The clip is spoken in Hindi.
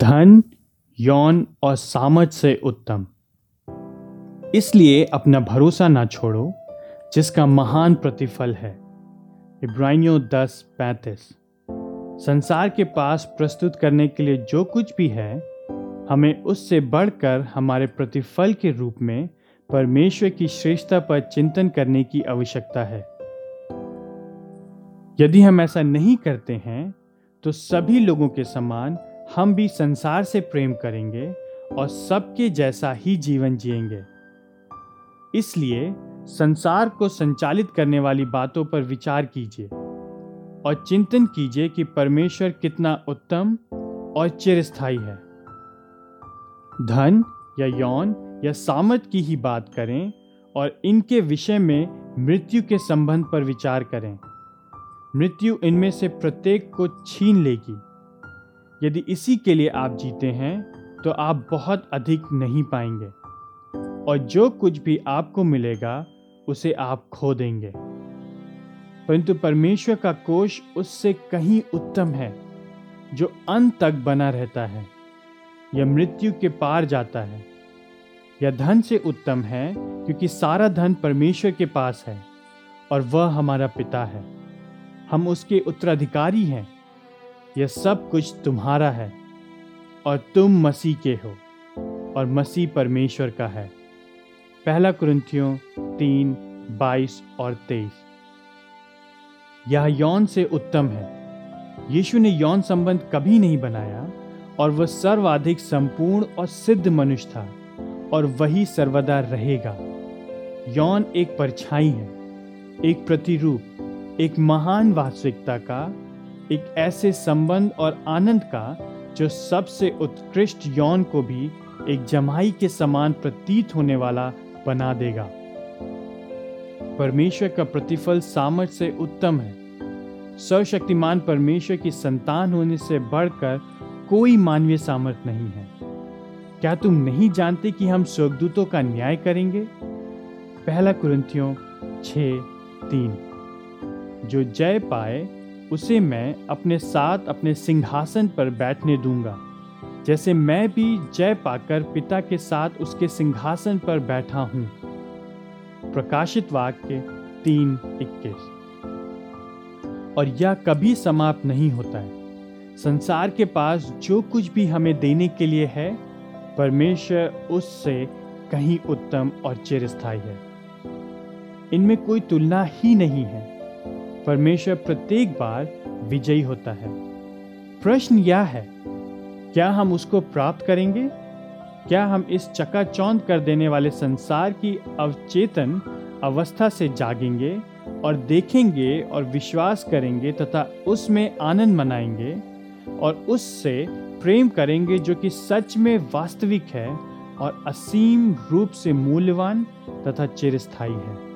धन, यौन और सामर्थ से उत्तम। इसलिए अपना भरोसा ना छोड़ो, जिसका महान प्रतिफल है। इब्रानियों दस पैंतीस। संसार के पास प्रस्तुत करने के लिए जो कुछ भी है, हमें उससे बढ़कर हमारे प्रतिफल के रूप में परमेश्वर की श्रेष्ठता पर चिंतन करने की आवश्यकता है। यदि हम ऐसा नहीं करते हैं तो सभी लोगों के समान हम भी संसार से प्रेम करेंगे और सबके जैसा ही जीवन जिएँगे। इसलिए संसार को संचालित करने वाली बातों पर विचार कीजिए और चिंतन कीजिए कि परमेश्वर कितना उत्तम और चिरस्थायी है। धन या यौन या सामर्थ की ही बात करें और इनके विषय में मृत्यु के संबंध पर विचार करें। मृत्यु इनमें से प्रत्येक को छीन लेगी। यदि इसी के लिए आप जीते हैं तो आप बहुत अधिक नहीं पाएँगे। और जो कुछ भी आपको मिलेगा, उसे आप खो देंगे। परंतु परमेश्वर का कोष उससे कहीं उत्तम है, जो अंत तक बना रहता है। यह मृत्यु के पार जाता है। यह धन से उत्तम है, क्योंकि सारा धन परमेश्वर के पास है, और वह हमारा पिता है। हम उसके उत्तराधिकारी हैं। यह सब कुछ तुम्हारा है, और तुम मसीह के हो, और मसीह परमेश्वर का है। पहला कुरंथियों तीन, बाईस और तेईस। यह यौन से उत्तम है। यीशु ने यौन संबंध कभी नहीं बनाया, और वह सर्वाधिक संपूर्ण और सिद्ध मनुष्य था, और वही सर्वदा रहेगा। यौन एक परछाई है, एक प्रतिरूप, एक महान वास्तविकता का एक ऐसे संबंध और आनंद का, जो सबसे उत्कृष्ट यौन को भी एक जमाई के समान प्रतीत होने वाला बना देगा। परमेश्वर का प्रतिफल सामर्थ से उत्तम है। सर्वशक्तिमान परमेश्वर की संतान होने से बढ़कर कोई मानवीय सामर्थ्य नहीं है। क्या तुम नहीं जानते कि हम स्वर्गदूतों का न्याय करेंगे? पहला कुरंथियों छ तीन। जो जय पाए उसे मैं अपने साथ अपने सिंहासन पर बैठने दूँगा। जैसे मैं भी जय पाकर पिता के साथ उसके सिंहासन पर बैठा हूँ। प्रकाशित वाक्य तीन इक्कीस। और यह कभी समाप्त नहीं होता है। संसार के पास जो कुछ भी हमें देने के लिए है, परमेश्वर उससे कहीं उत्तम और चिरस्थायी है। इनमें कोई तुलना ही नहीं है। परमेश्वर प्रत्येक बार विजयी होता है। प्रश्न यह है, क्या हम उसको प्राप्त करेंगे? क्या हम इस चकाचौंध कर देने वाले संसार की अवचेतन अवस्था से जागेंगे और देखेंगे और विश्वास करेंगे तथा उसमें आनंद मनाएँगे और उससे प्रेम करेंगे जो कि सच में वास्तविक है और असीम रूप से मूल्यवान तथा चिरस्थायी है?